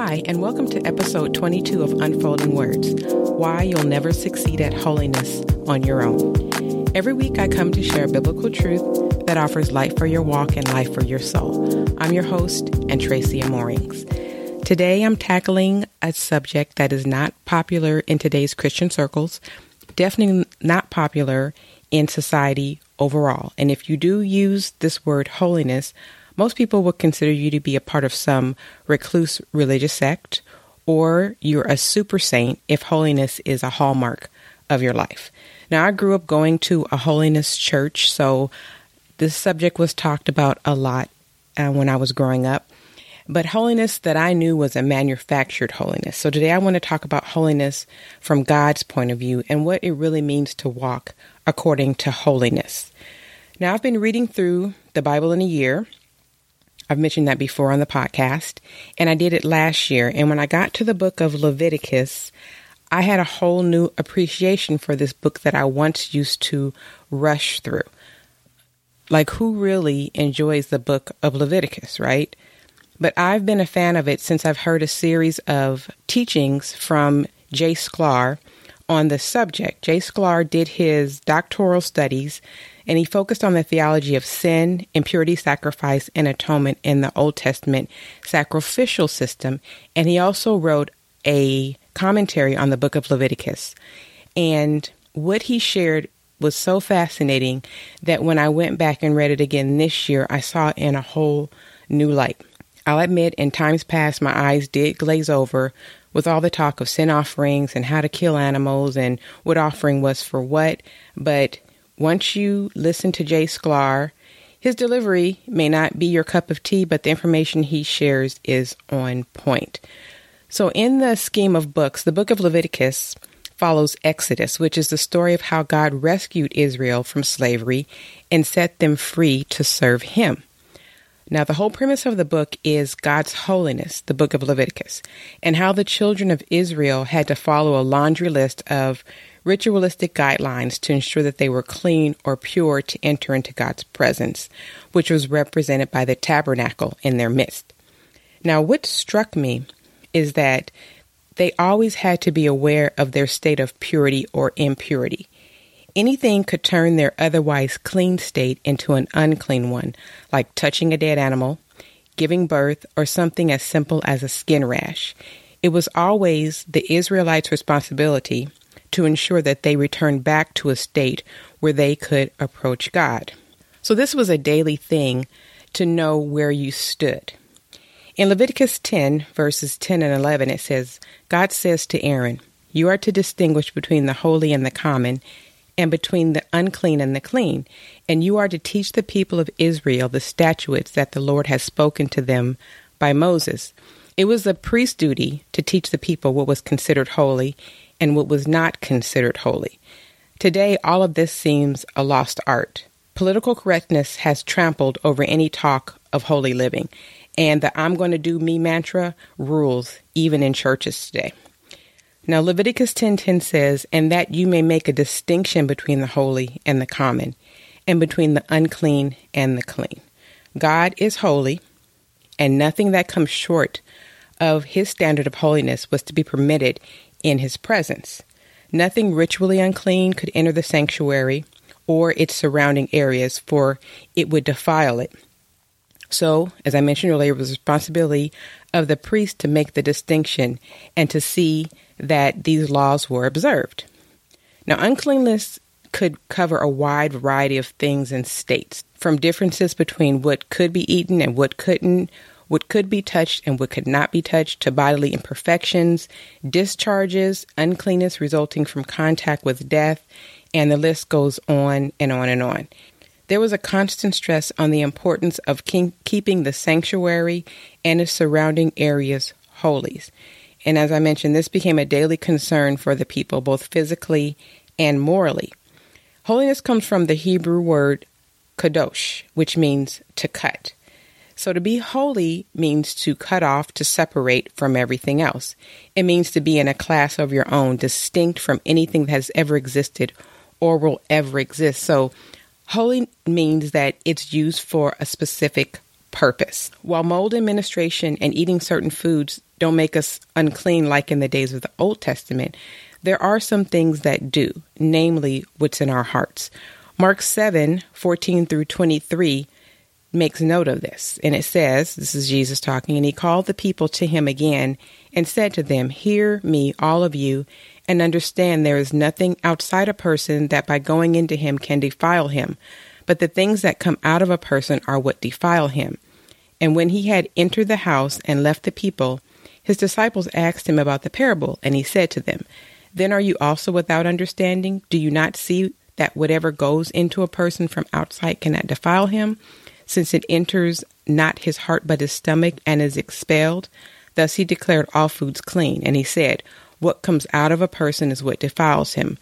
Hi, and welcome to episode 22 of Unfolding Words Why You'll Never Succeed at Holiness on Your Own. Every week, I come to share biblical truth that offers life for your walk and life for your soul. I'm your host, and Tracy Amorings. Today, I'm tackling a subject that is not popular in today's Christian circles, definitely not popular in society overall. And if you do use this word holiness, most people would consider you to be a part of some recluse religious sect, or you're a super saint if holiness is a hallmark of your life. Now, I grew up going to a holiness church, so this subject was talked about a lot uh, when I was growing up. But holiness that I knew was a manufactured holiness. So today I want to talk about holiness from God's point of view and what it really means to walk according to holiness. Now, I've been reading through the Bible in a year, I've mentioned that before on the podcast, and I did it last year. And when I got to the book of Leviticus, I had a whole new appreciation for this book that I once used to rush through. Like, who really enjoys the book of Leviticus, right? But I've been a fan of it since I've heard a series of teachings from Jay Sklar on the subject. Jay Sklar did his doctoral studies and he focused on the theology of sin, impurity, sacrifice, and atonement in the Old Testament sacrificial system. And he also wrote a commentary on the book of Leviticus. And what he shared was so fascinating that when I went back and read it again this year, I saw it in a whole new light. I'll admit, in times past, my eyes did glaze over with all the talk of sin offerings and how to kill animals and what offering was for what. But once you listen to Jay Sklar, his delivery may not be your cup of tea, but the information he shares is on point. So, in the scheme of books, the book of Leviticus follows Exodus, which is the story of how God rescued Israel from slavery and set them free to serve Him. Now, the whole premise of the book is God's holiness, the book of Leviticus, and how the children of Israel had to follow a laundry list of ritualistic guidelines to ensure that they were clean or pure to enter into God's presence, which was represented by the tabernacle in their midst. Now, what struck me is that they always had to be aware of their state of purity or impurity. Anything could turn their otherwise clean state into an unclean one, like touching a dead animal, giving birth, or something as simple as a skin rash. It was always the Israelites' responsibility to ensure that they returned back to a state where they could approach God. So this was a daily thing to know where you stood. In Leviticus 10, verses 10 and 11, it says, God says to Aaron, You are to distinguish between the holy and the common, and between the unclean and the clean, and you are to teach the people of Israel the statutes that the Lord has spoken to them by Moses. It was the priest's duty to teach the people what was considered holy and what was not considered holy. Today, all of this seems a lost art. Political correctness has trampled over any talk of holy living, and the I'm going to do me mantra rules even in churches today. Now Leviticus 10:10 says, "And that you may make a distinction between the holy and the common, and between the unclean and the clean." God is holy, and nothing that comes short of his standard of holiness was to be permitted in his presence. Nothing ritually unclean could enter the sanctuary or its surrounding areas, for it would defile it. So, as I mentioned earlier, it was the responsibility of the priest to make the distinction and to see that these laws were observed. Now, uncleanness could cover a wide variety of things and states, from differences between what could be eaten and what couldn't, what could be touched and what could not be touched, to bodily imperfections, discharges, uncleanness resulting from contact with death, and the list goes on and on and on. There was a constant stress on the importance of keeping the sanctuary and its surrounding areas holy. And as I mentioned, this became a daily concern for the people, both physically and morally. Holiness comes from the Hebrew word kadosh, which means to cut. So to be holy means to cut off, to separate from everything else. It means to be in a class of your own, distinct from anything that has ever existed or will ever exist. So holy means that it's used for a specific purpose. While mold administration and eating certain foods don't make us unclean like in the days of the Old Testament, there are some things that do, namely what's in our hearts. Mark 7 14 through 23 makes note of this, and it says, This is Jesus talking, and he called the people to him again and said to them, Hear me, all of you, and understand there is nothing outside a person that by going into him can defile him, but the things that come out of a person are what defile him. And when he had entered the house and left the people, his disciples asked him about the parable, and he said to them, Then are you also without understanding? Do you not see that whatever goes into a person from outside cannot defile him, since it enters not his heart but his stomach and is expelled? Thus he declared all foods clean, and he said, What comes out of a person is what defiles him.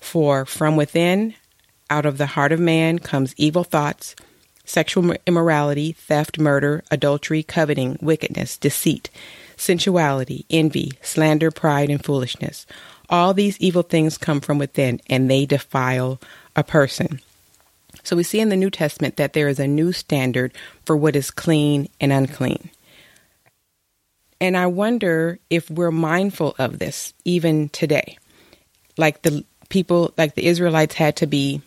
For from within, out of the heart of man, comes evil thoughts sexual immorality, theft, murder, adultery, coveting, wickedness, deceit, sensuality, envy, slander, pride, and foolishness. All these evil things come from within and they defile a person. So we see in the New Testament that there is a new standard for what is clean and unclean. And I wonder if we're mindful of this even today. Like the people, like the Israelites had to be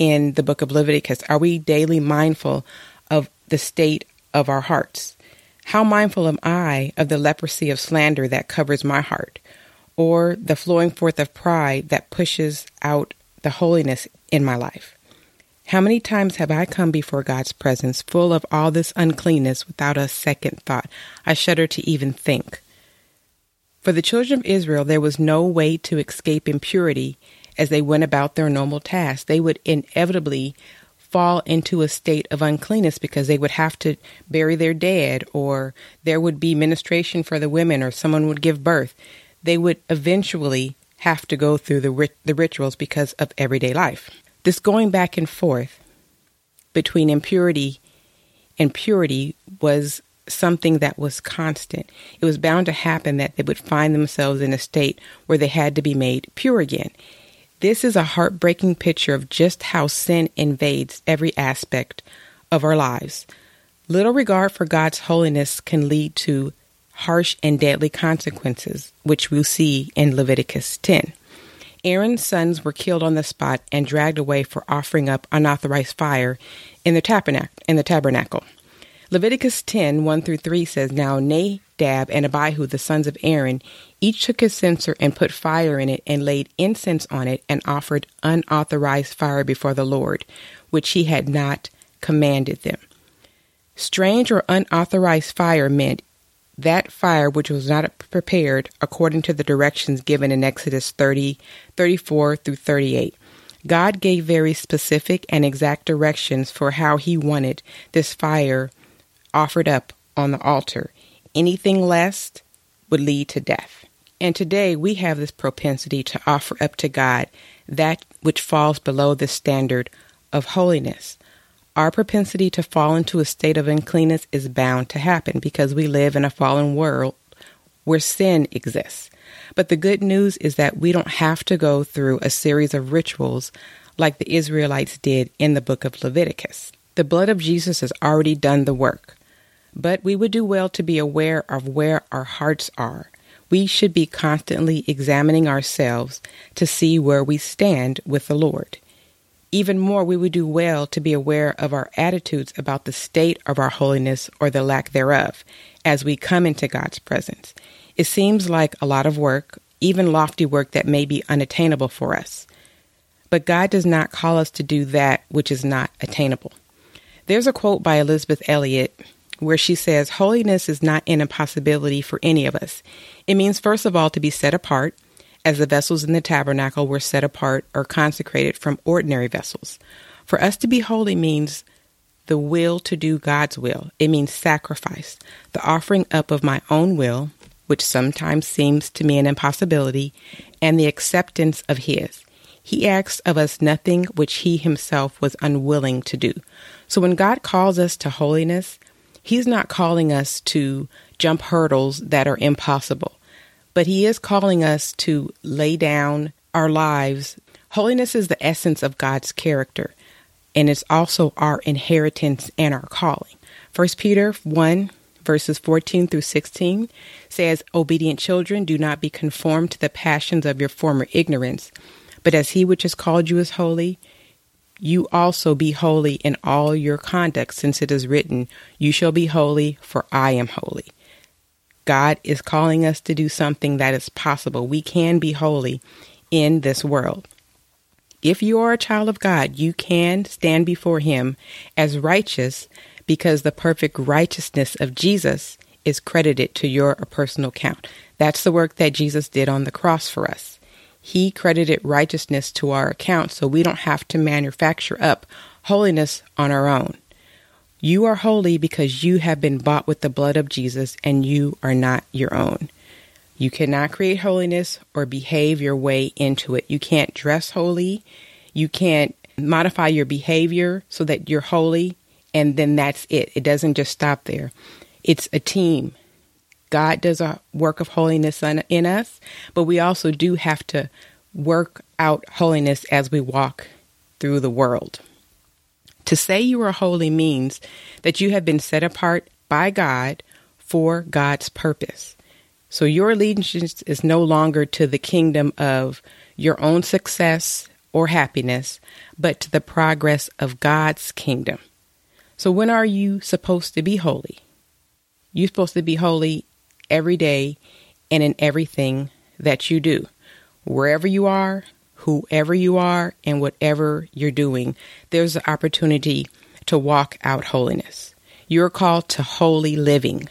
in the book of Leviticus? Are we daily mindful of the state of our hearts? How mindful am I of the leprosy of slander that covers my heart, or the flowing forth of pride that pushes out the holiness in my life? How many times have I come before God's presence full of all this uncleanness without a second thought? I shudder to even think. For the children of Israel, there was no way to escape impurity as they went about their normal tasks. They would inevitably fall into a state of uncleanness because they would have to bury their dead, or there would be ministration for the women, or someone would give birth. They would eventually have to go through the, rit- the rituals because of everyday life. This going back and forth between impurity and purity was something that was constant. It was bound to happen that they would find themselves in a state where they had to be made pure again. This is a heartbreaking picture of just how sin invades every aspect of our lives. Little regard for God's holiness can lead to harsh and deadly consequences, which we'll see in Leviticus 10. Aaron's sons were killed on the spot and dragged away for offering up unauthorized fire in the tabernacle. In the tabernacle. Leviticus 10 1 through 3 says, Now Nadab and Abihu, the sons of Aaron, each took a censer and put fire in it and laid incense on it and offered unauthorized fire before the Lord, which he had not commanded them. Strange or unauthorized fire meant that fire which was not prepared according to the directions given in Exodus 30, 34 through 38. God gave very specific and exact directions for how he wanted this fire offered up on the altar. Anything less would lead to death. And today we have this propensity to offer up to God that which falls below the standard of holiness. Our propensity to fall into a state of uncleanness is bound to happen because we live in a fallen world where sin exists. But the good news is that we don't have to go through a series of rituals like the Israelites did in the book of Leviticus. The blood of Jesus has already done the work. But we would do well to be aware of where our hearts are. We should be constantly examining ourselves to see where we stand with the Lord. Even more, we would do well to be aware of our attitudes about the state of our holiness or the lack thereof as we come into God's presence. It seems like a lot of work, even lofty work that may be unattainable for us. But God does not call us to do that which is not attainable. There's a quote by Elisabeth Elliot where she says, Holiness is not an impossibility for any of us. It means, first of all, to be set apart, as the vessels in the tabernacle were set apart or consecrated from ordinary vessels. For us to be holy means the will to do God's will. It means sacrifice, the offering up of my own will, which sometimes seems to me an impossibility, and the acceptance of His. He asks of us nothing which He Himself was unwilling to do. So when God calls us to holiness, He's not calling us to jump hurdles that are impossible, but He is calling us to lay down our lives. Holiness is the essence of God's character, and it's also our inheritance and our calling. 1 Peter 1 verses 14 through 16 says, Obedient children, do not be conformed to the passions of your former ignorance, but as he which has called you is holy, you also be holy in all your conduct, since it is written, You shall be holy, for I am holy. God is calling us to do something that is possible. We can be holy in this world. If you are a child of God, you can stand before Him as righteous because the perfect righteousness of Jesus is credited to your personal account. That's the work that Jesus did on the cross for us. He credited righteousness to our account so we don't have to manufacture up holiness on our own. You are holy because you have been bought with the blood of Jesus and you are not your own. You cannot create holiness or behave your way into it. You can't dress holy. You can't modify your behavior so that you're holy and then that's it. It doesn't just stop there. It's a team. God does a work of holiness in us, but we also do have to work out holiness as we walk through the world. To say you are holy means that you have been set apart by God for God's purpose. So your allegiance is no longer to the kingdom of your own success or happiness, but to the progress of God's kingdom. So when are you supposed to be holy? You're supposed to be holy every day and in everything that you do. Wherever you are, whoever you are, and whatever you're doing, there's an opportunity to walk out holiness. You're called to holy living.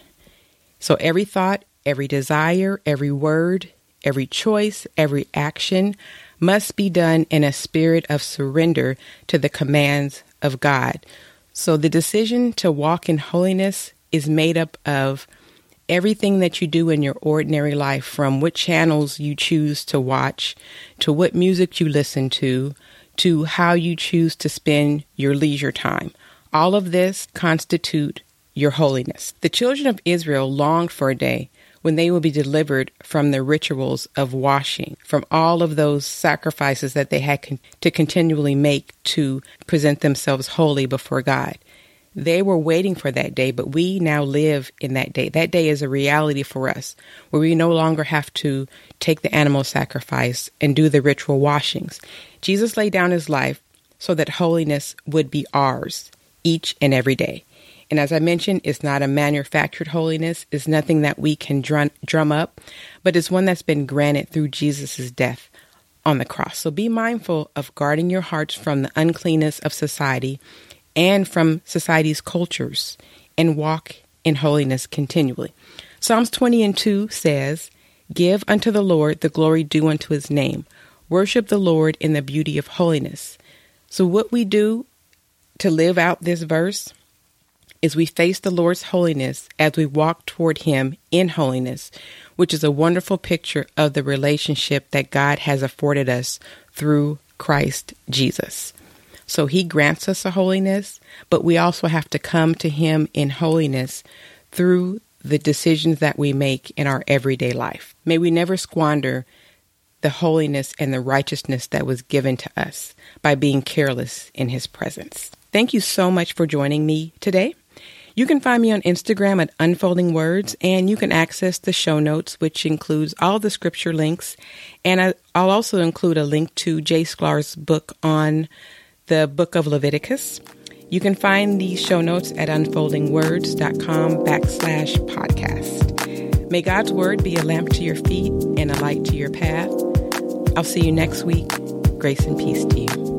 So every thought, every desire, every word, every choice, every action must be done in a spirit of surrender to the commands of God so the decision to walk in holiness is made up of everything that you do in your ordinary life, from what channels you choose to watch, to what music you listen to, to how you choose to spend your leisure time. All of this constitute your holiness. The children of Israel longed for a day when they will be delivered from the rituals of washing, from all of those sacrifices that they had con- to continually make to present themselves holy before God. They were waiting for that day, but we now live in that day. That day is a reality for us where we no longer have to take the animal sacrifice and do the ritual washings. Jesus laid down his life so that holiness would be ours each and every day. And as I mentioned, it's not a manufactured holiness. It's nothing that we can drum, drum up, but it's one that's been granted through Jesus' death on the cross. So be mindful of guarding your hearts from the uncleanness of society and from society's cultures and walk in holiness continually. Psalms 20 and 2 says, Give unto the Lord the glory due unto his name. Worship the Lord in the beauty of holiness. So, what we do to live out this verse is we face the Lord's holiness as we walk toward Him in holiness, which is a wonderful picture of the relationship that God has afforded us through Christ Jesus. So He grants us a holiness, but we also have to come to Him in holiness through the decisions that we make in our everyday life. May we never squander the holiness and the righteousness that was given to us by being careless in His presence. Thank you so much for joining me today. You can find me on Instagram at Unfolding Words, and you can access the show notes, which includes all the scripture links. And I, will also include a link to Jay Sklar's book on the book of Leviticus. You can find these show notes at unfoldingwords.com backslash podcast. May God's word be a lamp to your feet and a light to your path. I'll see you next week. Grace and peace to you.